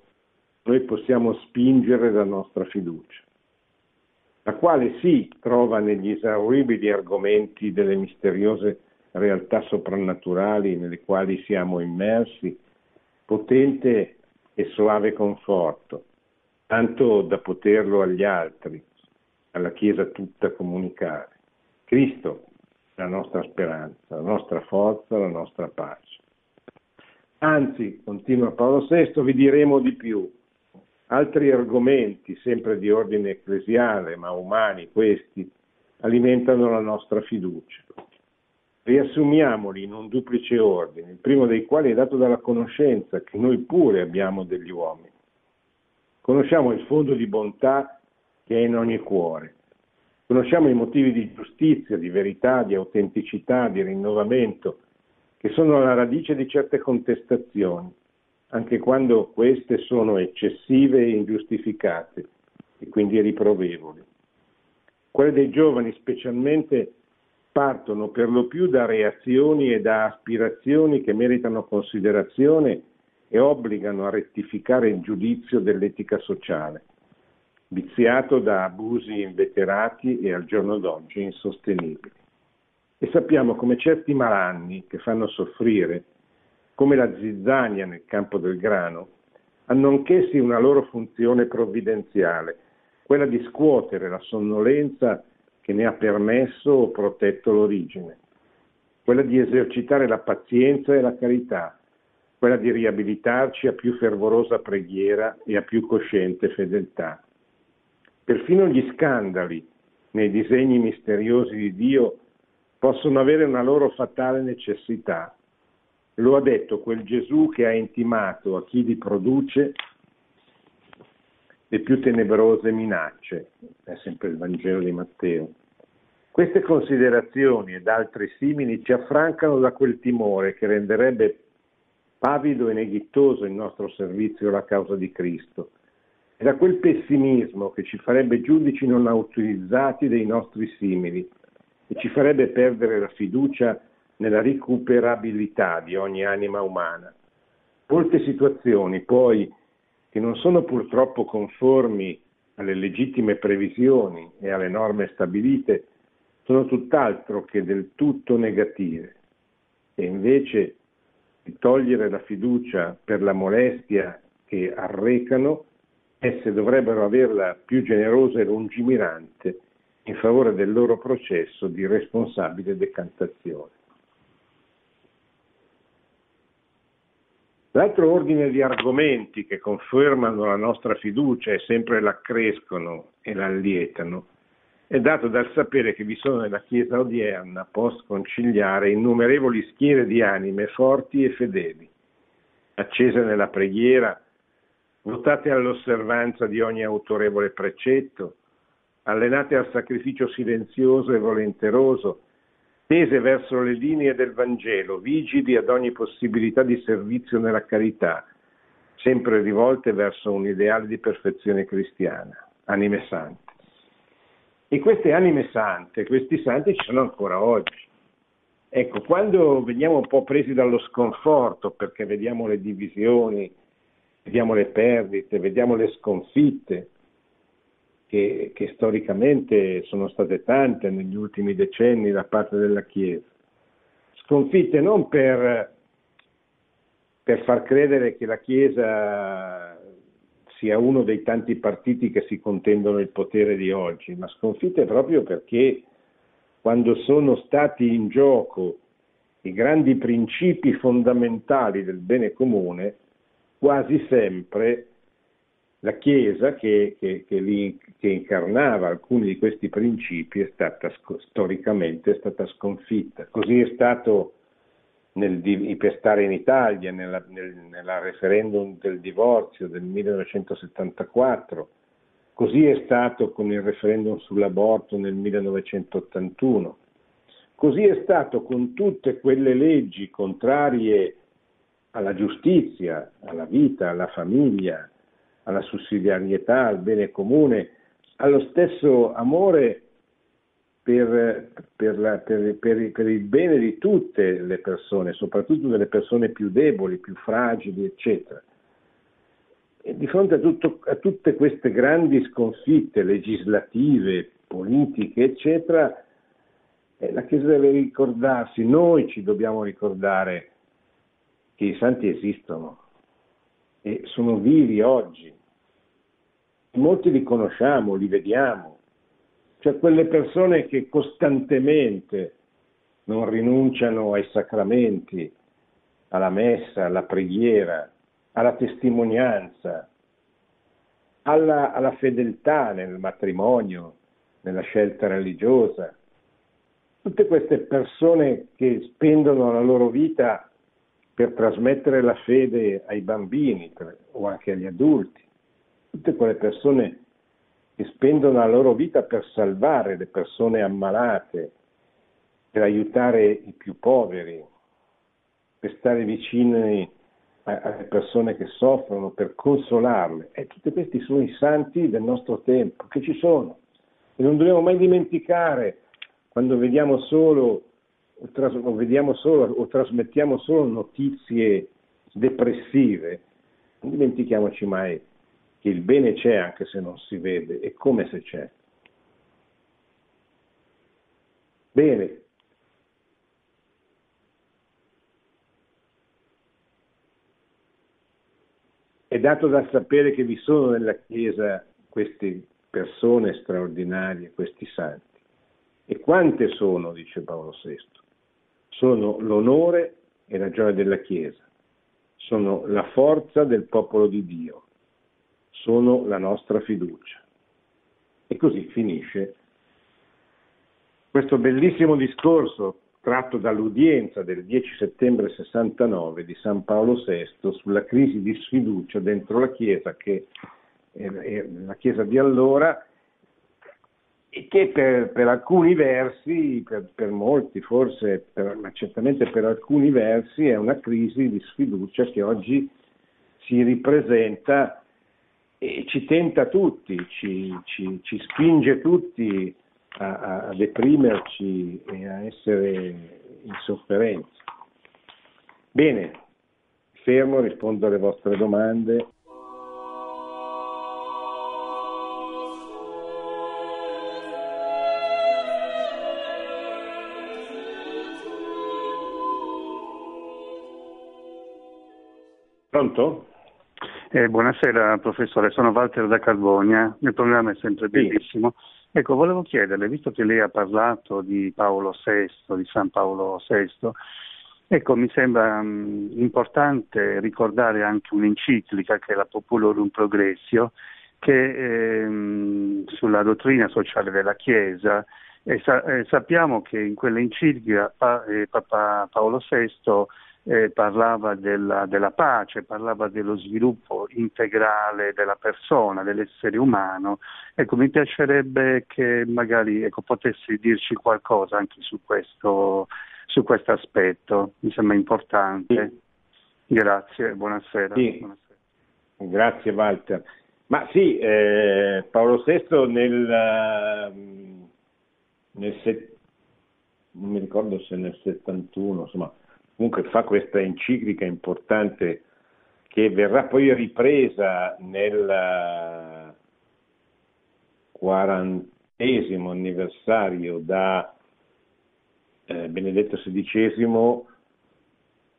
noi possiamo spingere la nostra fiducia, la quale sì trova negli esauribili argomenti delle misteriose realtà soprannaturali nelle quali siamo immersi, potente e soave conforto, tanto da poterlo agli altri, alla Chiesa tutta comunicare. Cristo la nostra speranza, la nostra forza, la nostra pace. Anzi, continua Paolo VI, vi diremo di più. Altri argomenti, sempre di ordine ecclesiale, ma umani questi, alimentano la nostra fiducia. Riassumiamoli in un duplice ordine, il primo dei quali è dato dalla conoscenza che noi pure abbiamo degli uomini. Conosciamo il fondo di bontà che è in ogni cuore. Conosciamo i motivi di giustizia, di verità, di autenticità, di rinnovamento, che sono alla radice di certe contestazioni, anche quando queste sono eccessive e ingiustificate e quindi riprovevoli. Quelle dei giovani specialmente partono per lo più da reazioni e da aspirazioni che meritano considerazione e obbligano a rettificare il giudizio dell'etica sociale, viziato da abusi inveterati e al giorno d'oggi insostenibili. E sappiamo come certi malanni che fanno soffrire, come la zizzania nel campo del grano, hanno anch'essi una loro funzione provvidenziale, quella di scuotere la sonnolenza che ne ha permesso o protetto l'origine, quella di esercitare la pazienza e la carità, quella di riabilitarci a più fervorosa preghiera e a più cosciente fedeltà. Perfino gli scandali nei disegni misteriosi di Dio possono avere una loro fatale necessità. Lo ha detto quel Gesù che ha intimato a chi li produce le più tenebrose minacce, è sempre il Vangelo di Matteo. Queste considerazioni ed altri simili ci affrancano da quel timore che renderebbe pavido e neghittoso il nostro servizio alla causa di Cristo, e da quel pessimismo che ci farebbe giudici non autorizzati dei nostri simili e ci farebbe perdere la fiducia nella recuperabilità di ogni anima umana. Molte situazioni poi che non sono purtroppo conformi alle legittime previsioni e alle norme stabilite sono tutt'altro che del tutto negative e invece di togliere la fiducia per la molestia che arrecano, esse dovrebbero averla più generosa e lungimirante in favore del loro processo di responsabile decantazione. L'altro ordine di argomenti che confermano la nostra fiducia e sempre l'accrescono e l'allietano è dato dal sapere che vi sono nella Chiesa odierna, post conciliare, innumerevoli schiere di anime forti e fedeli, accese nella preghiera, votate all'osservanza di ogni autorevole precetto, allenate al sacrificio silenzioso e volenteroso, tese verso le linee del Vangelo, vigili ad ogni possibilità di servizio nella carità, sempre rivolte verso un ideale di perfezione cristiana, anime sante. E queste anime sante, questi santi ci sono ancora oggi. Ecco, quando veniamo un po' presi dallo sconforto perché vediamo le divisioni, vediamo le perdite, vediamo le sconfitte, che, che, storicamente sono state tante negli ultimi decenni da parte della Chiesa. Sconfitte non per, per far credere che la Chiesa sia uno dei tanti partiti che si contendono il potere di oggi, ma sconfitte proprio perché quando sono stati in gioco i grandi principi fondamentali del bene comune, quasi sempre la Chiesa che, che, che, li, che, incarnava alcuni di questi principi è stata storicamente è stata sconfitta. Così è stato nel, per stare in Italia, nella, nel, nella referendum del divorzio del 1974, così è stato con il referendum sull'aborto nel 1981, così è stato con tutte quelle leggi contrarie alla giustizia, alla vita, alla famiglia, alla sussidiarietà, al bene comune, allo stesso amore per, per, la, per, per, il bene di tutte le persone, soprattutto delle persone più deboli, più fragili, eccetera. E di fronte a, tutto, a tutte queste grandi sconfitte legislative, politiche, eccetera, eh, la Chiesa deve ricordarsi, noi ci dobbiamo ricordare che i santi esistono e sono vivi oggi. Molti li conosciamo, li vediamo, cioè quelle persone che costantemente non rinunciano ai sacramenti, alla messa, alla preghiera, alla testimonianza, alla, alla fedeltà nel matrimonio, nella scelta religiosa. Tutte queste persone che spendono la loro vita per trasmettere la fede ai bambini o anche agli adulti, tutte quelle persone che spendono la loro vita per salvare le persone ammalate, per aiutare i più poveri, per stare vicini alle persone che soffrono, per consolarle. E tutti questi sono i santi del nostro tempo, che ci sono. E non dobbiamo mai dimenticare, quando vediamo solo tras- o, vediamo solo, o trasmettiamo solo notizie depressive, non dimentichiamoci mai che il bene c'è anche se non si vede, è come se c'è. Bene. È dato da sapere che vi sono nella Chiesa queste persone straordinarie, questi santi. E quante sono, dice Paolo VI? Sono l'onore e la gioia della Chiesa, sono la forza del popolo di Dio, sono la nostra fiducia. E così finisce questo bellissimo discorso tratto dall'udienza del 10 settembre 69 di San Paolo VI sulla crisi di sfiducia dentro la Chiesa, che la Chiesa di allora, che per, per alcuni versi, per, per molti forse, per, ma certamente per alcuni versi, è una crisi di sfiducia che oggi si ripresenta e ci tenta tutti, ci, ci, ci spinge tutti a, a, deprimerci e a essere in sofferenza. Bene, fermo, rispondo alle vostre domande. Pronto? Eh, buonasera professore, sono Walter da Carbonia, il programma è sempre bellissimo. Ecco, volevo chiederle, visto che lei ha parlato di Paolo VI, di San Paolo VI, ecco, mi sembra mh, importante ricordare anche un'enciclica che è la Populorum Progressio, che ehm, sulla dottrina sociale della Chiesa e sa- eh, sappiamo che in quell'enciclica pa- eh, Papa Paolo VI eh, parlava della, della, pace, parlava dello sviluppo integrale della persona, dell'essere umano. Ecco, mi piacerebbe che magari ecco, potessi dirci qualcosa anche su questo, su questo aspetto, mi sembra importante. Sì. Grazie, buonasera. Sì. buonasera. Grazie Walter. Ma sì, eh, Paolo VI nel, nel set, non mi ricordo se nel 71, insomma, comunque fa questa enciclica importante che verrà poi ripresa nel quarantesimo anniversario da eh, Benedetto XVI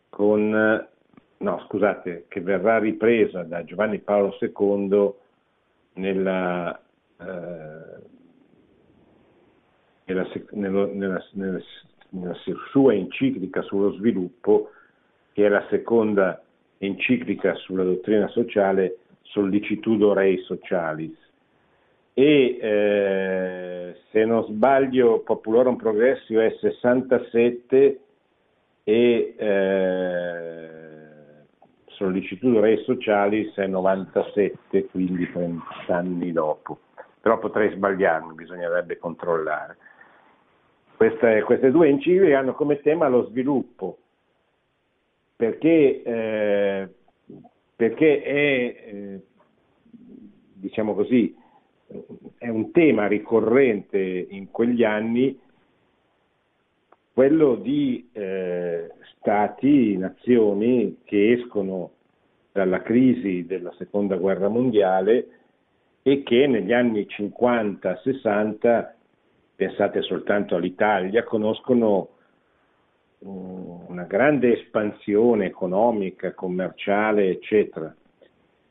con, no scusate, che verrà ripresa da Giovanni Paolo II nella, eh, nella, nella, nella, nella sua enciclica sullo sviluppo, che è la seconda enciclica sulla dottrina sociale, Sollicitudo Rei Socialis. E eh, se non sbaglio, Populorum Progressio è 67 e eh, Sollicitudo Rei Socialis è 97, quindi 30 anni dopo. Però potrei sbagliarmi, bisognerebbe controllare. Queste, queste due encicliche hanno come tema lo sviluppo, perché, eh, perché è, eh, diciamo così, è un tema ricorrente in quegli anni quello di eh, stati, nazioni che escono dalla crisi della seconda guerra mondiale e che negli anni 50-60 pensate soltanto all'Italia, conoscono una grande espansione economica, commerciale, eccetera.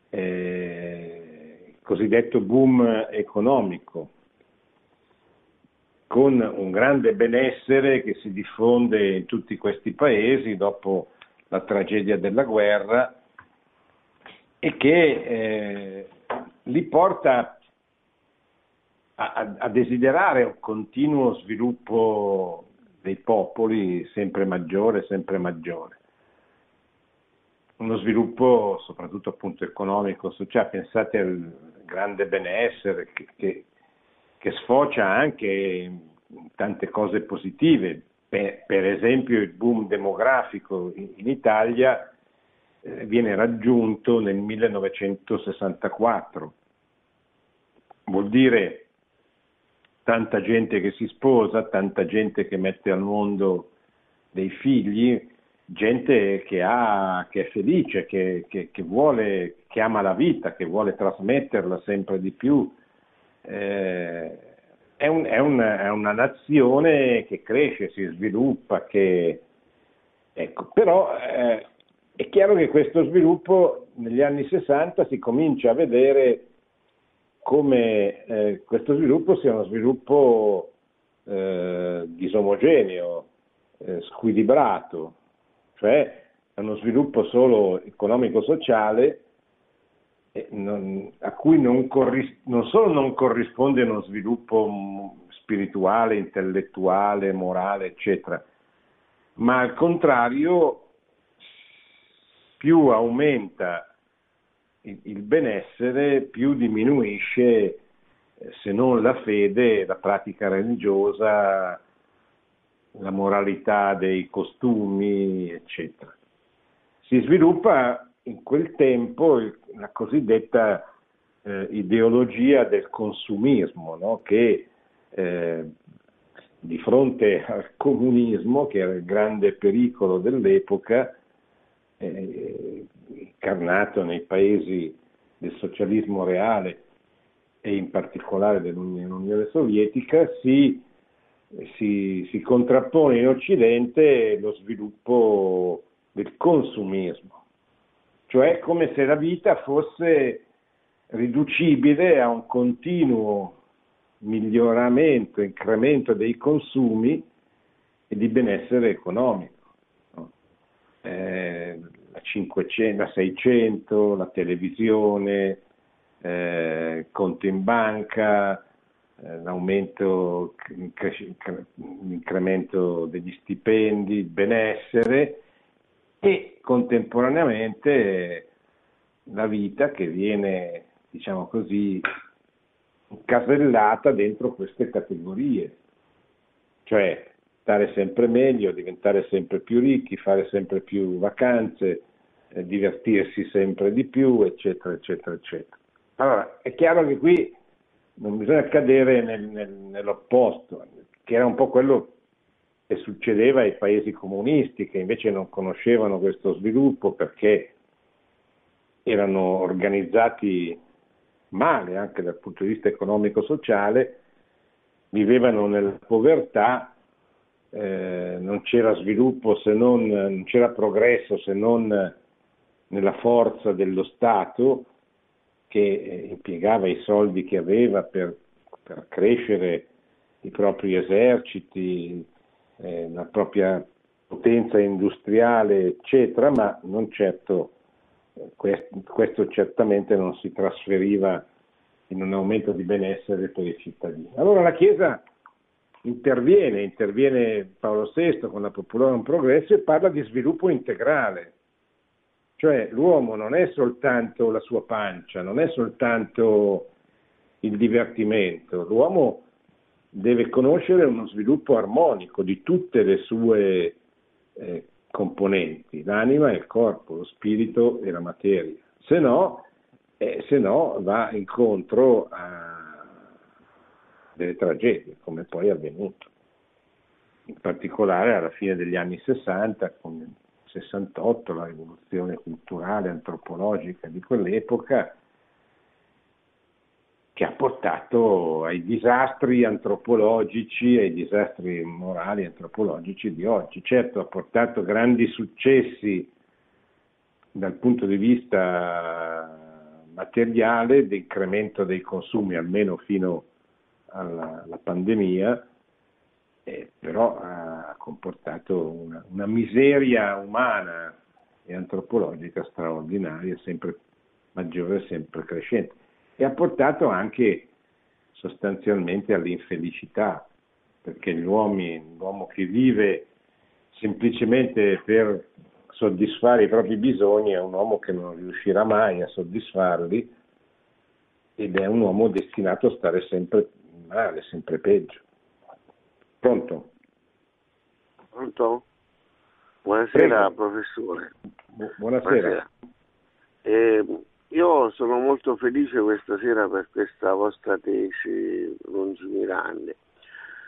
Eh, il cosiddetto boom economico, con un grande benessere che si diffonde in tutti questi paesi dopo la tragedia della guerra e che eh, li porta a, a, desiderare un continuo sviluppo dei popoli sempre maggiore, sempre maggiore. Uno sviluppo soprattutto appunto economico, sociale, pensate al grande benessere che, che, che sfocia anche in tante cose positive, per, per esempio il boom demografico in, in Italia eh, viene raggiunto nel 1964. Vuol dire tanta gente che si sposa, tanta gente che mette al mondo dei figli, gente che, ha, che è felice, che, che, che, vuole, che ama la vita, che vuole trasmetterla sempre di più. Eh, è, un, è, un, è, una nazione che cresce, si sviluppa, che, ecco, però eh, è chiaro che questo sviluppo negli anni 60 si comincia a vedere come eh, questo sviluppo sia uno sviluppo eh, disomogeneo, eh, squilibrato, cioè è uno sviluppo solo economico-sociale non, a cui non, corris- non solo non corrisponde uno sviluppo spirituale, intellettuale, morale, eccetera, ma al contrario più aumenta il, benessere, più diminuisce, eh, se non la fede, la pratica religiosa, la moralità dei costumi, eccetera. Si sviluppa in quel tempo la cosiddetta eh, ideologia del consumismo, no? che eh, di fronte al comunismo, che era il grande pericolo dell'epoca, eh, incarnato nei paesi del socialismo reale e in particolare dell'Unione Sovietica, si, si, si contrappone in Occidente lo sviluppo del consumismo, cioè come se la vita fosse riducibile a un continuo miglioramento, incremento dei consumi e di benessere economico. No? Eh, 500, la 600, la televisione, eh, conto in banca, eh, l'aumento, l'incremento degli stipendi, il benessere e contemporaneamente la vita che viene, diciamo così, incasellata dentro queste categorie, cioè stare sempre meglio, diventare sempre più ricchi, fare sempre più vacanze, eh, divertirsi sempre di più, eccetera, eccetera, eccetera. Allora, è chiaro che qui non bisogna cadere nel, nel, nell'opposto, che era un po' quello che succedeva ai paesi comunisti, che invece non conoscevano questo sviluppo perché erano organizzati male anche dal punto di vista economico-sociale, vivevano nella povertà, eh, non c'era sviluppo se non, non c'era progresso se non nella forza dello Stato che eh, impiegava i soldi che aveva per, per crescere i propri eserciti, eh, la propria potenza industriale, eccetera, ma non certo, eh, questo, questo certamente non si trasferiva in un aumento di benessere per i cittadini. Allora la Chiesa interviene, interviene Paolo VI con la Popolare Progresso e parla di sviluppo integrale, cioè l'uomo non è soltanto la sua pancia, non è soltanto il divertimento, l'uomo deve conoscere uno sviluppo armonico di tutte le sue eh, componenti, l'anima e il corpo, lo spirito e la materia. Se no, eh, se no va incontro a delle tragedie, come poi è avvenuto. In particolare alla fine degli anni 60, con 68, la rivoluzione culturale, antropologica di quell'epoca, che ha portato ai disastri antropologici, ai disastri morali antropologici di oggi. Certo ha portato grandi successi dal punto di vista materiale, di incremento dei consumi, almeno fino alla, alla pandemia, eh, però ha comportato una, una, miseria umana e antropologica straordinaria, sempre maggiore, sempre crescente, e ha portato anche sostanzialmente all'infelicità, perché l'uomo che vive semplicemente per soddisfare i propri bisogni è un uomo che non riuscirà mai a soddisfarli ed è un uomo destinato a stare sempre male, sempre peggio. Pronto? Pronto? Buonasera Prego. professore. Bu- buonasera. buonasera. Eh, io sono molto felice questa sera per questa vostra tesi lungimirante.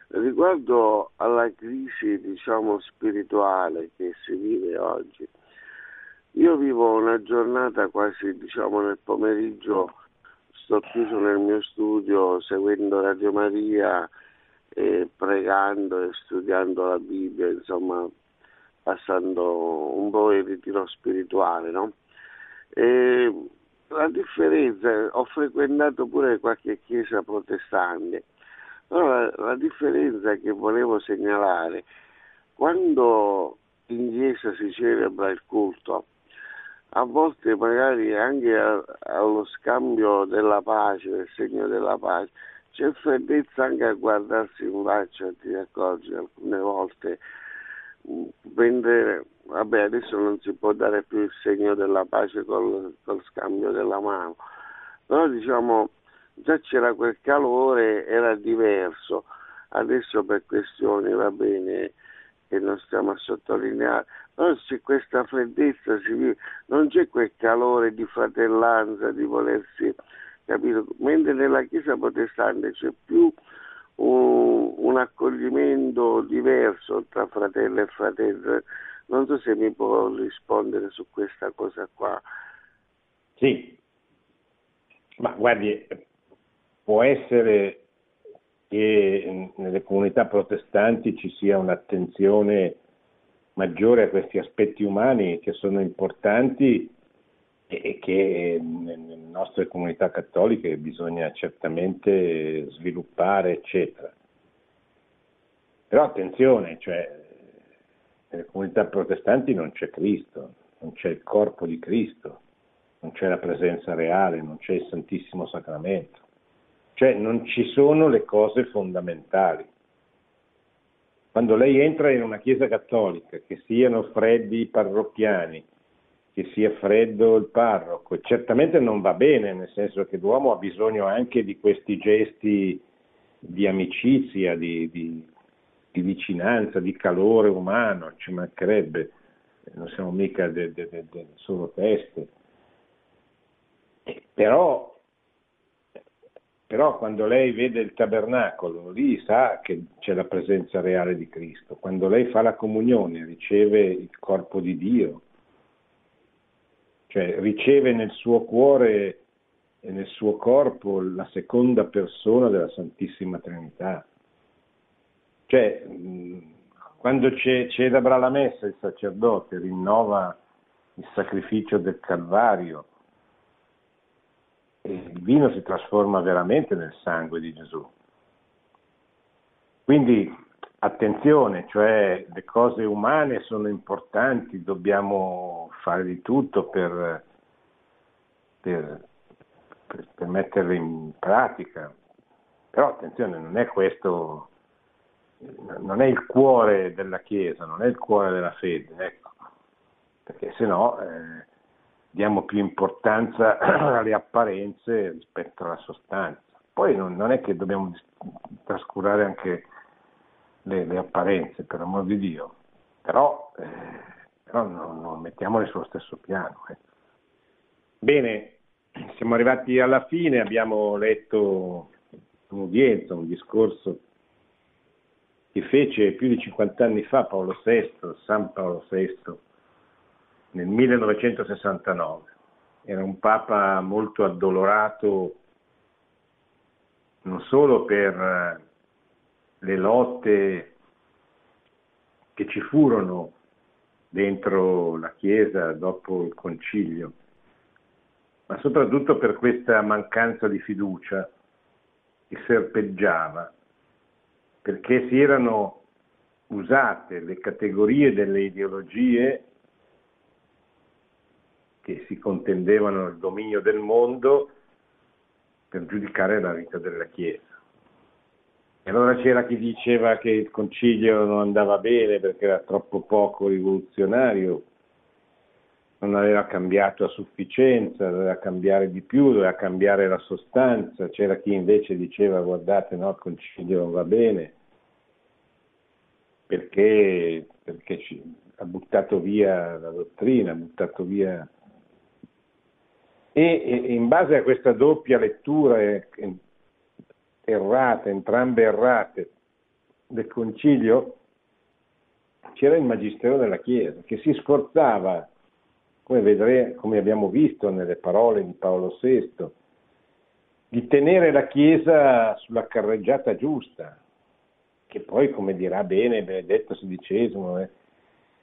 Riguardo alla crisi, diciamo, spirituale che si vive oggi, io vivo una giornata quasi, diciamo, nel pomeriggio, sto chiuso nel mio studio seguendo Radio Maria, e pregando e studiando la Bibbia, insomma, passando un po' il ritiro spirituale, no? E la differenza, ho frequentato pure qualche chiesa protestante, però la, differenza che volevo segnalare, quando in chiesa si celebra il culto, a volte magari anche allo scambio della pace, del segno della pace, c'è freddezza anche a guardarsi in faccia, ti accorgi alcune volte, mentre vabbè adesso non si può dare più il segno della pace col, col scambio della mano, però diciamo già c'era quel calore, era diverso, adesso per questioni va bene che non stiamo a sottolineare, però c'è questa freddezza, non c'è quel calore di fratellanza, di volersi capito? Mentre nella Chiesa protestante c'è più un, un accoglimento diverso tra fratello e fratello. Non so se mi può rispondere su questa cosa qua. Sì, ma guardi, può essere che nelle comunità protestanti ci sia un'attenzione maggiore a questi aspetti umani che sono importanti e che nelle nostre comunità cattoliche bisogna certamente sviluppare, eccetera. Però attenzione, cioè, nelle comunità protestanti non c'è Cristo, non c'è il corpo di Cristo, non c'è la presenza reale, non c'è il Santissimo Sacramento, cioè non ci sono le cose fondamentali. Quando lei entra in una chiesa cattolica, che siano freddi parrocchiani, che sia freddo il parroco. Certamente non va bene, nel senso che l'uomo ha bisogno anche di questi gesti di amicizia, di, di, di vicinanza, di calore umano, ci mancherebbe, non siamo mica de, de, de, solo teste. Però però quando lei vede il tabernacolo, lì sa che c'è la presenza reale di Cristo. Quando lei fa la comunione, riceve il corpo di Dio, cioè riceve nel suo cuore e nel suo corpo la seconda persona della Santissima Trinità. Cioè, quando celebra la messa il sacerdote rinnova il sacrificio del Calvario, e il vino si trasforma veramente nel sangue di Gesù. Quindi attenzione, cioè le cose umane sono importanti, dobbiamo fare di tutto per, per, per, per metterle in pratica, però attenzione, non è questo, non è il cuore della Chiesa, non è il cuore della fede, ecco, perché se no... Eh, diamo più importanza (clears throat) alle apparenze rispetto alla sostanza. Poi non, non è che dobbiamo trascurare anche le, le, apparenze, per amor di Dio, però, eh, però non, non, mettiamole sullo stesso piano. Eh. Bene, siamo arrivati alla fine, abbiamo letto un'udienza, un discorso che fece più di 50 anni fa Paolo VI, San Paolo VI, nel 1969. Era un papa molto addolorato non solo per eh, le lotte che ci furono dentro la Chiesa dopo il concilio, ma soprattutto per questa mancanza di fiducia che serpeggiava, perché si erano usate le categorie delle ideologie che si contendevano il dominio del mondo per giudicare la vita della Chiesa. E allora c'era chi diceva che il concilio non andava bene perché era troppo poco rivoluzionario, non aveva cambiato a sufficienza, doveva cambiare di più, doveva cambiare la sostanza. C'era chi invece diceva guardate no, il concilio non va bene. Perché, perché ha buttato via la dottrina, ha buttato via. E in base a questa doppia lettura errata, entrambe errate, del concilio, c'era il Magistero della Chiesa che si sforzava, come, vedremo, come abbiamo visto nelle parole di Paolo VI, di tenere la Chiesa sulla carreggiata giusta, che poi, come dirà bene Benedetto XVI, eh,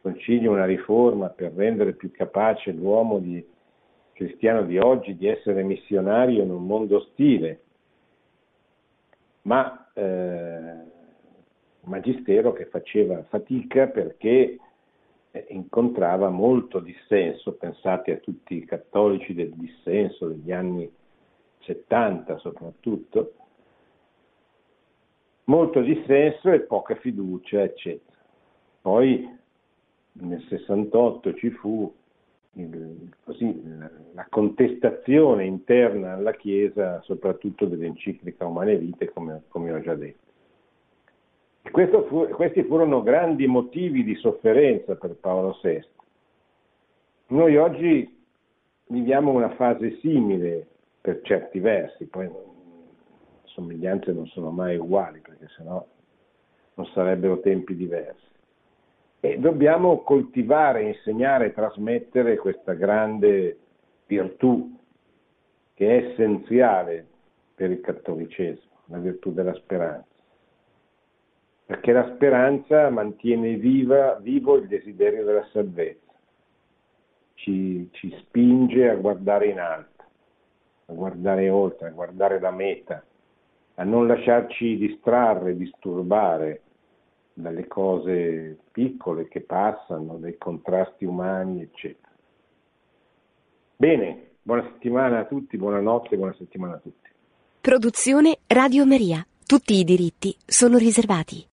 concilio una riforma per rendere più capace l'uomo di cristiano di oggi di essere missionario in un mondo ostile, ma eh, magistero che faceva fatica perché eh, incontrava molto dissenso, pensate a tutti i cattolici del dissenso degli anni 70 soprattutto, molto dissenso e poca fiducia, eccetera. Poi nel 68 ci fu così, la contestazione interna alla Chiesa, soprattutto dell'enciclica Umane Vite, come, come ho già detto. Fu, questi furono grandi motivi di sofferenza per Paolo VI. Noi oggi viviamo una fase simile per certi versi, poi somiglianze non sono mai uguali, perché sennò non sarebbero tempi diversi. E dobbiamo coltivare, insegnare trasmettere questa grande virtù che è essenziale per il cattolicesimo, la virtù della speranza. Perché la speranza mantiene viva, vivo il desiderio della salvezza, ci, ci spinge a guardare in alto, a guardare oltre, a guardare la meta, a non lasciarci distrarre, disturbare dalle cose piccole che passano, dai contrasti umani, eccetera. Bene, buona settimana a tutti, buonanotte, buona settimana a tutti. Produzione Radio Maria. Tutti i diritti sono riservati.